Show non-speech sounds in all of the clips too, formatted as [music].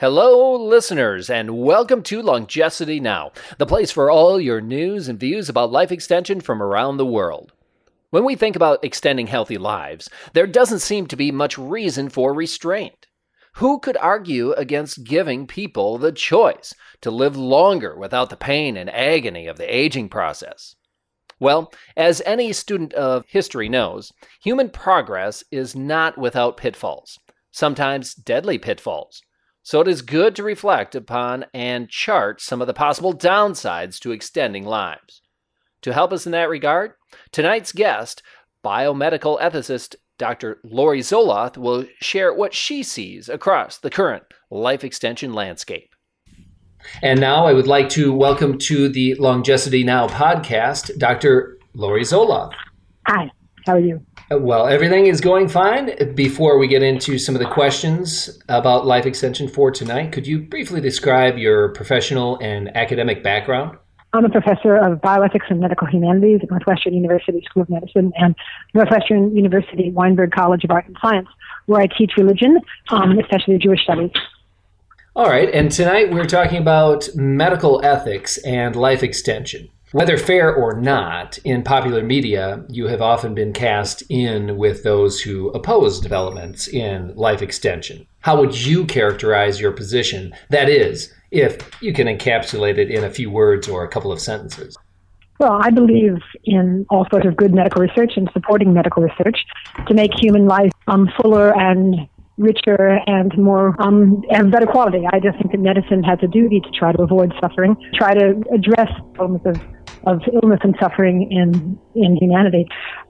Hello, listeners, and welcome to Longevity Now, the place for all your news and views about life extension from around the world. When we think about extending healthy lives, there doesn't seem to be much reason for restraint. Who could argue against giving people the choice to live longer without the pain and agony of the aging process? Well, as any student of history knows, human progress is not without pitfalls, sometimes deadly pitfalls. So it is good to reflect upon and chart some of the possible downsides to extending lives. To help us in that regard, tonight's guest, biomedical ethicist Dr. Laurie Zoloth, will share what she sees across the current life extension landscape. And now I would like to welcome to the Longevity Now podcast Dr. Laurie Zoloth. Hi, how are you? Well, everything is going fine. Before we get into some of the questions about life extension for tonight, could you briefly describe your professional and academic background? I'm a professor of bioethics and medical humanities at Northwestern University School of Medicine and Northwestern University Weinberg College of Art and Science, where I teach religion, um, especially Jewish studies. All right, and tonight we're talking about medical ethics and life extension. Whether fair or not, in popular media, you have often been cast in with those who oppose developments in life extension. How would you characterize your position? That is, if you can encapsulate it in a few words or a couple of sentences. Well, I believe in all sorts of good medical research and supporting medical research to make human life um, fuller and richer and more um, and better quality. I just think that medicine has a duty to try to avoid suffering, try to address problems of, of illness and suffering in in humanity.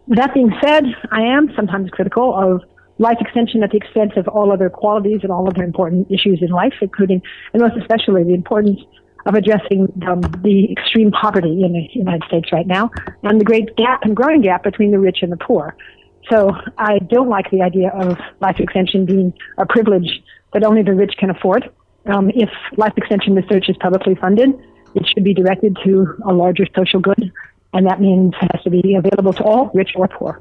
That being said, I am sometimes critical of life extension at the expense of all other qualities and all other important issues in life, including and most especially the importance of addressing um, the extreme poverty in the United States right now and the great gap and growing gap between the rich and the poor. So I don't like the idea of life extension being a privilege that only the rich can afford. Um, if life extension research is publicly funded, it should be directed to a larger social good, and that means it has to be available to all, rich or poor.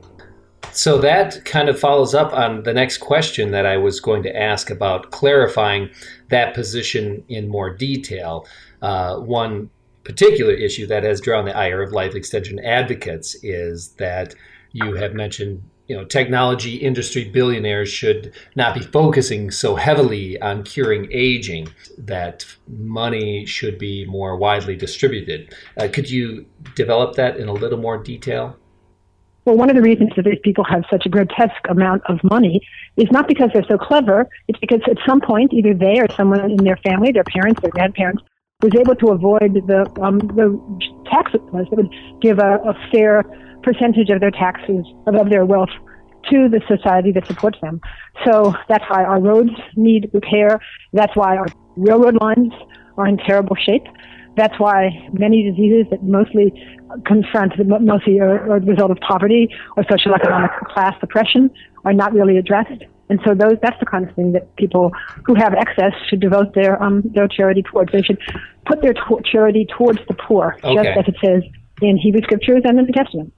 So that kind of follows up on the next question that I was going to ask about clarifying that position in more detail. Uh, one particular issue that has drawn the ire of life extension advocates is that you have mentioned you know technology industry billionaires should not be focusing so heavily on curing aging that money should be more widely distributed uh, could you develop that in a little more detail well, one of the reasons that these people have such a grotesque amount of money is not because they're so clever. It's because at some point, either they or someone in their family, their parents, their grandparents, was able to avoid the um, the tax laws that would give a, a fair percentage of their taxes, of their wealth, to the society that supports them. So that's why our roads need repair. That's why our railroad lines are in terrible shape. That's why many diseases that mostly confront, mostly are, are the result of poverty or social economic class oppression, are not really addressed. And so those, that's the kind of thing that people who have excess should devote their, um, their charity towards. They should put their to- charity towards the poor, okay. just as it says in Hebrew scriptures and in the Testament.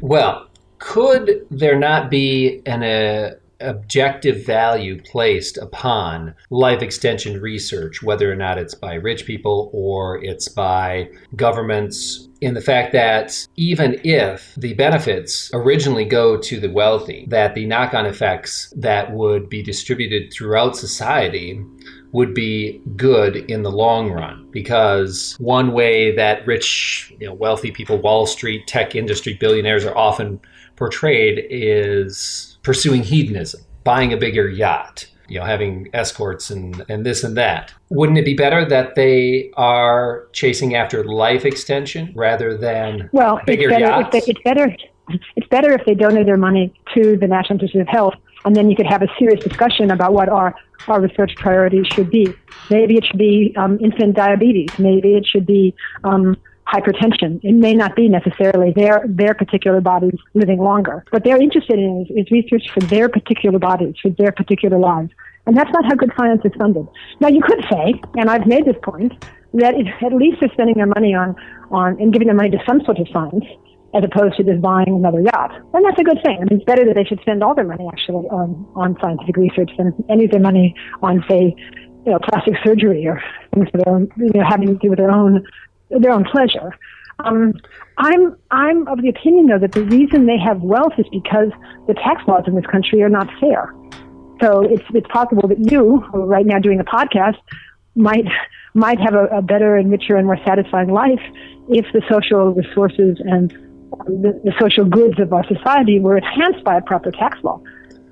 Well, could there not be an uh, objective value placed upon life extension research, whether or not it's by rich people or it's by governments, in the fact that even if the benefits originally go to the wealthy, that the knock on effects that would be distributed throughout society would be good in the long run because one way that rich, you know, wealthy people, Wall Street, tech industry billionaires are often portrayed is pursuing hedonism, buying a bigger yacht, you know, having escorts and, and this and that. Wouldn't it be better that they are chasing after life extension rather than well, bigger it's better, yachts? It's better. It's better if they donate their money to the National Institute of Health, and then you could have a serious discussion about what our our research priorities should be. Maybe it should be um, infant diabetes. Maybe it should be um, hypertension. It may not be necessarily their their particular bodies living longer. What they're interested in is, is research for their particular bodies, for their particular lives. And that's not how good science is funded. Now you could say, and I've made this point, that if at least they're spending their money on, on and giving their money to some sort of science, as opposed to just buying another yacht. And that's a good thing. I mean, it's better that they should spend all their money actually on, on scientific research than any of their money on, say, you know, plastic surgery or things their own, you know, having to do with their own their own pleasure. Um, I'm I'm of the opinion though that the reason they have wealth is because the tax laws in this country are not fair. So it's it's possible that you, right now doing a podcast, might might have a, a better and richer and more satisfying life if the social resources and the, the social goods of our society were enhanced by a proper tax law.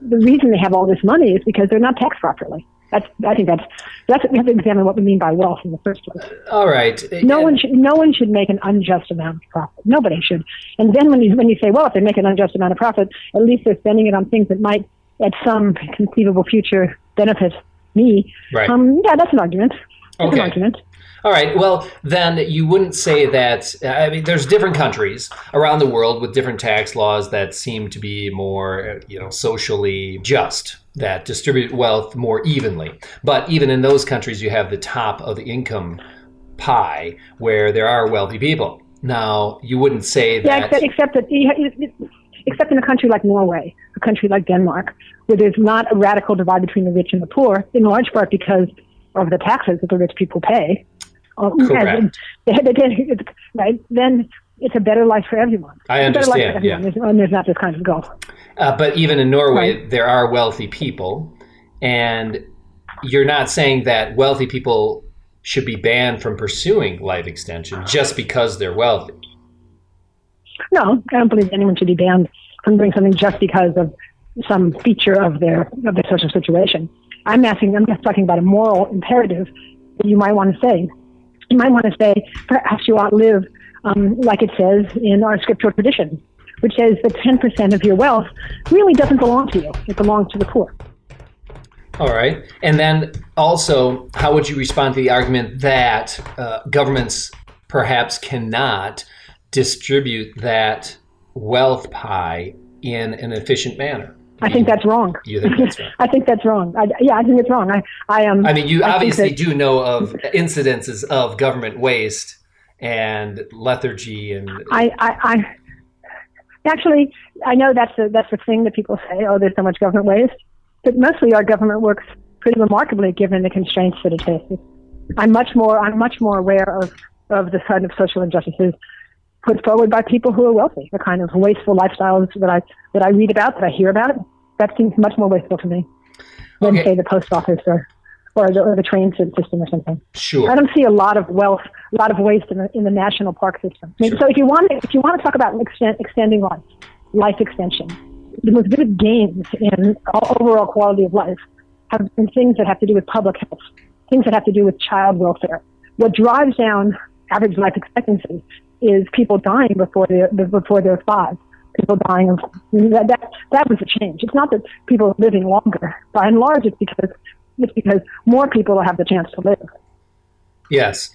The reason they have all this money is because they're not taxed properly. That's, I think that's that's we have to examine what we mean by wealth in the first place. All right. No one should no one should make an unjust amount of profit. Nobody should. And then when you when you say, well, if they make an unjust amount of profit, at least they're spending it on things that might, at some conceivable future, benefit me. Right. Um, yeah, that's an argument. That's Okay. an argument. All right. Well, then you wouldn't say that. I mean, there's different countries around the world with different tax laws that seem to be more, you know, socially just, that distribute wealth more evenly. But even in those countries, you have the top of the income pie where there are wealthy people. Now, you wouldn't say Yeah, that. except, except that except in a country like Norway, a country like Denmark, where there's not a radical divide between the rich and the poor, in large part because of the taxes that the rich people pay. Correct. and they- they- they- right? Then it's a better life for everyone. I It's a life for understand, everyone. yeah. There's, and there's not this kind of gulf. Uh, but even in Norway, Right. there are wealthy people, and you're not saying that wealthy people should be banned from pursuing life extension just because they're wealthy. No, I don't believe anyone should be banned from doing something just because of some feature of their of their social situation. I'm asking. I'm just talking about a moral imperative that you might want to say. You might want to say, perhaps you ought to live um, like it says in our scriptural tradition, which says that 10% of your wealth really doesn't belong to you; it belongs to the poor. All right. And then also, how would you respond to the argument that uh, governments perhaps cannot distribute that wealth pie in an efficient manner? I think that's wrong. You think that's right? [laughs] I think that's wrong. I, yeah, I think it's wrong. I, I um, I mean, you I obviously that- do know of incidences of government waste and lethargy and I, I, I actually I know that's the that's the thing that people say. Oh, there's so much government waste, but mostly our government works pretty remarkably given the constraints that it faces. I'm much more I'm much more aware of of the kind of social injustices put forward by people who are wealthy, the kind of wasteful lifestyles that I that I read about, that I hear about. That seems much more wasteful to me than Okay. say the post office or or the, or the train system or something. Sure. I don't see a lot of wealth, a lot of waste in the in the national park system. I mean, Sure. So if you want to, if you want to talk about extend, extending life, life extension, the most vivid gains in overall quality of life have been things that have to do with public health, things that have to do with child welfare. What drives down average life expectancy is people dying before they're before they're five. People dying of that, that that was a change. It's not that people are living longer. By and large, it's because it's because more people have the chance to live. Yes.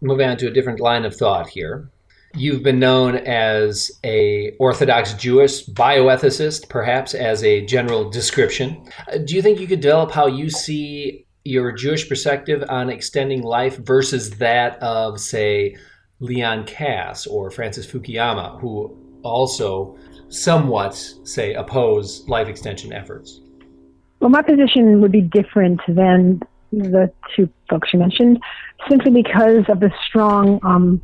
Moving on to a different line of thought here. You've been known as a Orthodox Jewish bioethicist, perhaps as a general description. Uh, Do you think you could develop how you see your Jewish perspective on extending life versus that of, say, Leon Kass or Francis Fukuyama, who also somewhat, say, oppose life extension efforts? Well, my position would be different than the two folks you mentioned, simply because of the strong um,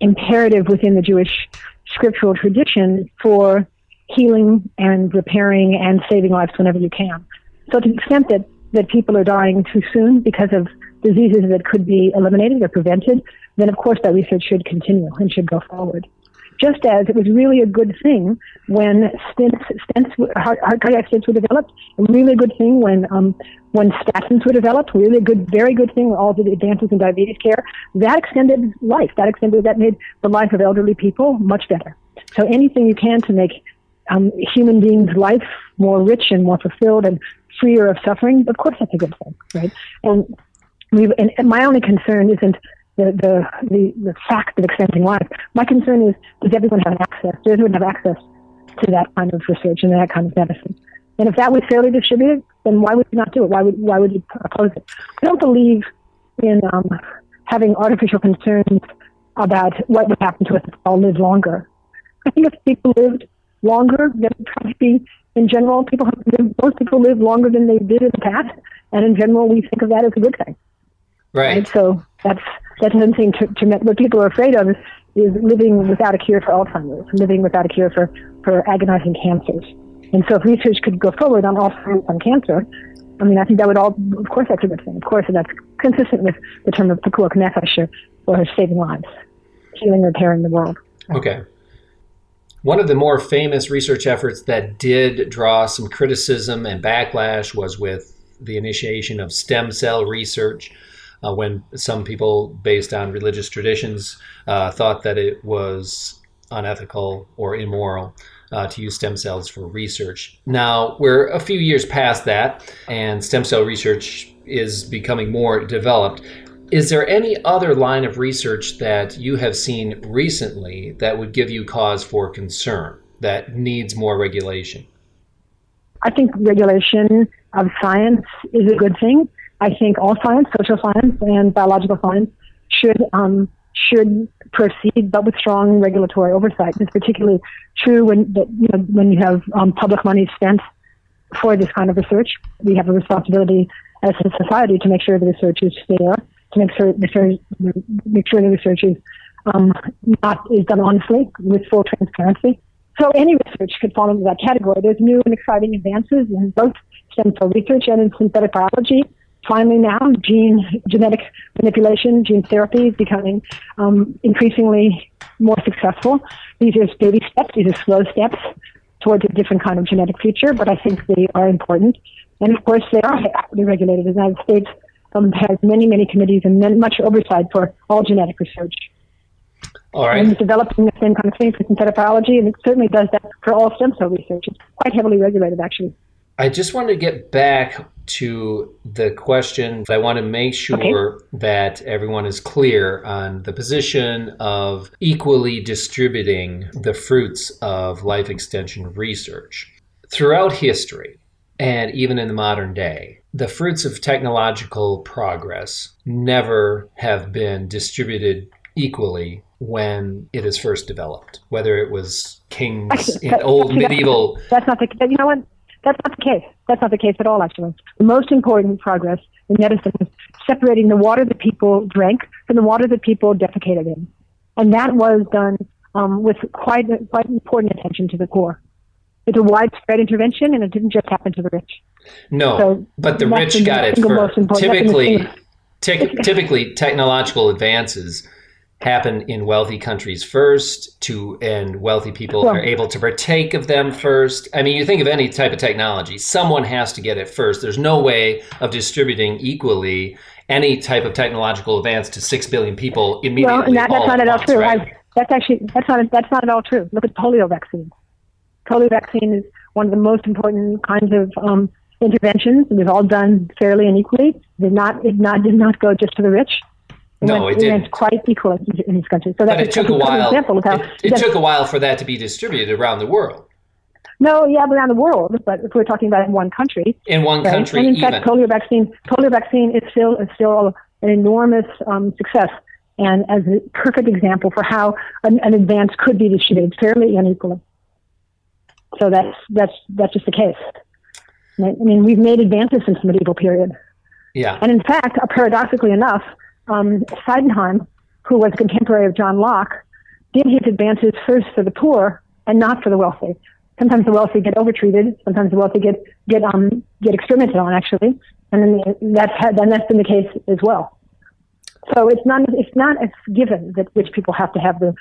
imperative within the Jewish scriptural tradition for healing and repairing and saving lives whenever you can. So, to the extent that, that people are dying too soon because of diseases that could be eliminated or prevented, then of course that research should continue and should go forward just as it was really a good thing when stents, stents heart, heart cardiac stents were developed, a really good thing when um, when statins were developed, really good, very good thing. with All the advances in diabetes care that extended life, that extended that made the life of elderly people much better. So anything you can to make um, human beings' life more rich and more fulfilled and freer of suffering, of course, that's a good thing, right? And we and, and my only concern isn't the, the, the, the fact of extending life. My concern is does everyone have access? Does everyone have access to that kind of research and that kind of medicine? And if that was fairly distributed, then why would you not do it? Why would why would you oppose it? I don't believe in um, having artificial concerns about what would happen to us if we all live longer. I think if people lived longer, then would probably be, in general, people have lived, most people live longer than they did in the past, and in general, we think of that as a good thing. Right. right? So that's that's another thing to, to what people are afraid of is, living without a cure for Alzheimer's, living without a cure for, for agonizing cancers. And so if research could go forward on Alzheimer's and cancer, I mean, I think that would all, of course, that's a good thing. Of course, and that's consistent with the term of Pikuach Nefesh, or saving lives, healing, repairing the world. Okay. One of the more famous research efforts that did draw some criticism and backlash was with the initiation of stem cell research. Uh, when some people, based on religious traditions, uh, thought that it was unethical or immoral uh, to use stem cells for research. Now, we're a few years past that, and stem cell research is becoming more developed. Is there any other line of research that you have seen recently that would give you cause for concern that needs more regulation? I think regulation of science is a good thing. I think all science, social science, and biological science should um, should proceed, but with strong regulatory oversight. It's particularly true when you know when you have um, public money spent for this kind of research. We have a responsibility as a society to make sure the research is fair to make sure the make sure the research is um, not is done honestly with full transparency. So any research could fall into that category. There's new and exciting advances in both stem cell research and in synthetic biology. Finally, now gene genetic manipulation, gene therapy is becoming um, increasingly more successful. These are baby steps. These are slow steps towards a different kind of genetic future, but I think they are important. And of course, they are heavily regulated. The United States um, has many, many committees and much oversight for all genetic research. All right. And it's developing the same kind of thing for synthetic biology, and it certainly does that for all stem cell research. It's quite heavily regulated, actually. I just wanted to get back to the question. I want to make sure okay. that everyone is clear on the position of equally distributing the fruits of life extension research. Throughout history, and even in the modern day, the fruits of technological progress never have been distributed equally when it is first developed, whether it was kings actually, in old actually, medieval. That's not the you know what that's not the case. That's not the case at all. Actually, the most important progress in medicine is separating the water that people drank from the water that people defecated in, and that was done um, with quite quite important attention to the poor. It's a widespread intervention, and it didn't just happen to the rich. No, so but the rich got it first. Typically, typically technological advances happen in wealthy countries first to and wealthy people are able to partake of them first i mean you think of any type of technology someone has to get it first there's no way of distributing equally any type of technological advance to 6 billion people immediately well, and that, that's not at all true right? that's actually that's not that's not at all true look at polio vaccine polio vaccine is one of the most important kinds of um, interventions. Was all done fairly and equally. It did not it not did not go just to the rich. It no, it didn't. quite equal in this country. So but it took a while. Example of how it, it took a while for that to be distributed around the world. No, yeah, around the world. But if we're talking about in one country, in one right? country, and in even. fact, polio vaccine, polio vaccine is still is still an enormous um, success, and as a perfect example for how an, an advance could be distributed fairly and equally. So that's that's that's just the case. I mean, we've made advances since the medieval period. Yeah. And in fact, uh, paradoxically enough, um, Sydenham, who was a contemporary of John Locke, did his advances first for the poor and not for the wealthy. Sometimes the wealthy get overtreated. Sometimes the wealthy get get um get experimented on actually, and then that's then that's been the case as well. So it's not it's not a given that rich people have to have the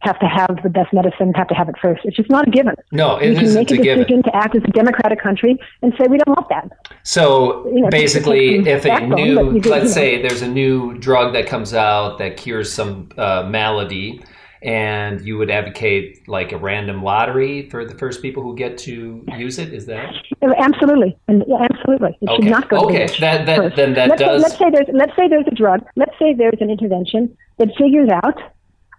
have to have the best medicine, have to have it first. It's just not a given. No, it you can make a, a decision given. to act as a democratic country and say we don't want that. So you know, basically, if a new, let's say there's a new drug that comes out that cures some uh, malady, and you would advocate like a random lottery for the first people who get to use it. Is that absolutely and yeah, absolutely? It okay. should not go. Okay, that, that then that let's does. Say, let's say there's let's say there's a drug. Let's say there's an intervention that figures out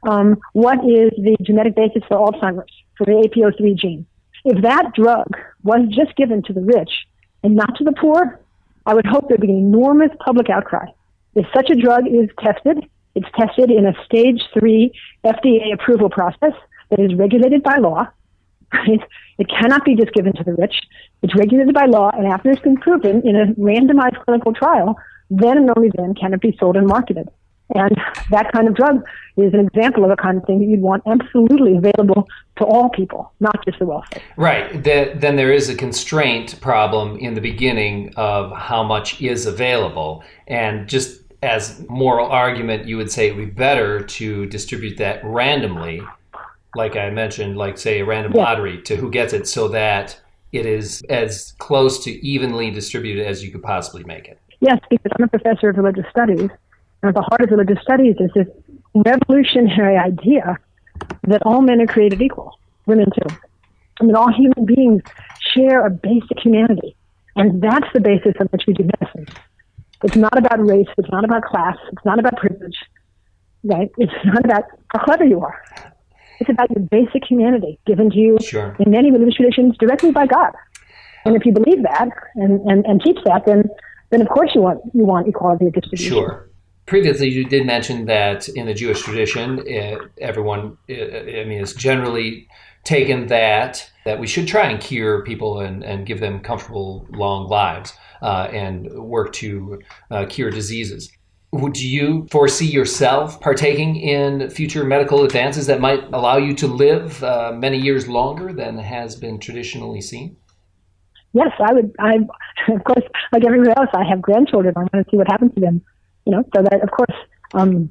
um, what is the genetic basis for Alzheimer's, for the APO3 gene. If that drug was just given to the rich and not to the poor, I would hope there'd be an enormous public outcry. If such a drug is tested, it's tested in a stage three FDA approval process that is regulated by law. Right? It cannot be just given to the rich. It's regulated by law, and after it's been proven in a randomized clinical trial then and only then can it be sold and marketed. And that kind of drug is an example of a kind of thing that you'd want absolutely available to all people, not just the wealthy. Right. The, then there is a constraint problem in the beginning of how much is available. And just as moral argument, you would say it would be better to distribute that randomly, like I mentioned, like say a random yes. lottery to who gets it, so that it is as close to evenly distributed as you could possibly make it. Yes, because I'm a professor of religious studies at the heart of religious studies is this revolutionary idea that all men are created equal, women too. I mean, all human beings share a basic humanity. And that's the basis on which we do medicine. It's not about race, it's not about class, it's not about privilege, right? It's not about how clever you are. It's about your basic humanity given to you sure. in many religious traditions directly by God. And if you believe that and, and, and teach that, then then of course you want you want equality of distribution. Sure previously you did mention that in the Jewish tradition, uh, everyone, uh, I mean, is generally taken that that we should try and cure people and, and give them comfortable, long lives uh, and work to uh, cure diseases. Would you foresee yourself partaking in future medical advances that might allow you to live uh, many years longer than has been traditionally seen? Yes, I would. I, [laughs] of course, like everyone else, I have grandchildren. I want to see what happens to them you know, so that of course, um,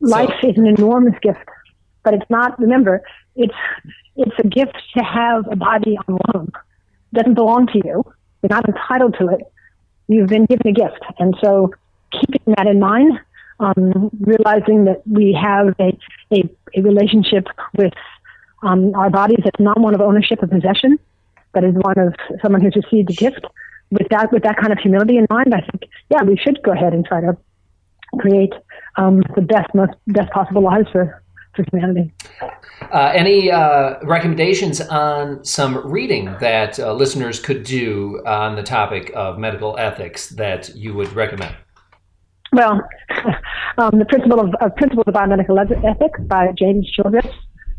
life so, is an enormous gift, but it's not. Remember, it's it's a gift to have a body on loan. It doesn't belong to you. You're not entitled to it. You've been given a gift, and so keeping that in mind, um, realizing that we have a a, a relationship with um, our bodies that's not one of ownership or possession, but is one of someone who's received a gift. With that, with that kind of humility in mind, I think, yeah, we should go ahead and try to create um, the best, most best possible lives for, for humanity. Uh, any uh, recommendations on some reading that uh, listeners could do on the topic of medical ethics that you would recommend? Well, [laughs] um, the principle of, of principles of biomedical ethics by James Childress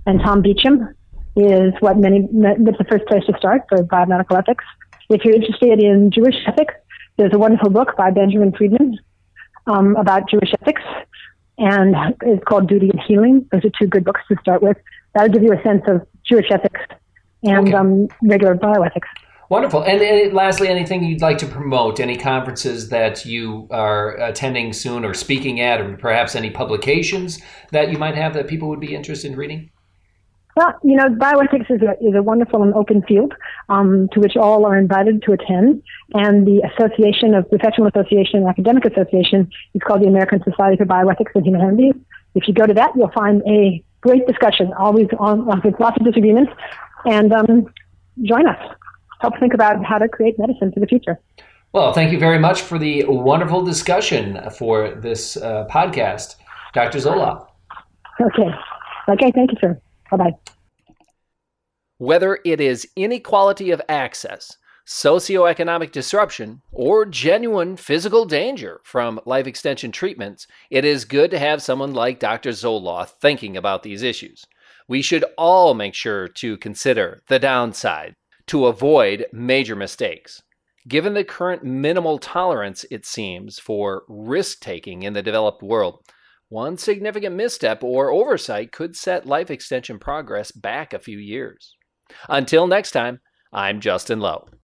and Tom Beauchamp is what many. That's the first place to start for biomedical ethics. If you're interested in Jewish ethics, there's a wonderful book by Benjamin Freedman um, about Jewish ethics, and it's called Duty and Healing. Those are two good books to start with. That'll give you a sense of Jewish ethics and okay. um, regular bioethics. Wonderful. And, and, lastly, anything you'd like to promote? Any conferences that you are attending soon or speaking at, or perhaps any publications that you might have that people would be interested in reading? Well, you know, bioethics is a, is a wonderful and open field um, to which all are invited to attend. And the Association of Professional Association and Academic Association is called the American Society for Bioethics and Humanities. If you go to that, you'll find a great discussion, always on with lots of disagreements. And um, join us. Help think about how to create medicine for the future. Well, thank you very much for the wonderful discussion for this uh, podcast, Dr. Zola. Okay. Okay, thank you, sir. Bye bye. Whether it is inequality of access, socioeconomic disruption, or genuine physical danger from life extension treatments, it is good to have someone like Dr. Zoloth thinking about these issues. We should all make sure to consider the downside to avoid major mistakes. Given the current minimal tolerance, it seems, for risk taking in the developed world, one significant misstep or oversight could set life extension progress back a few years. Until next time, I'm Justin Lowe.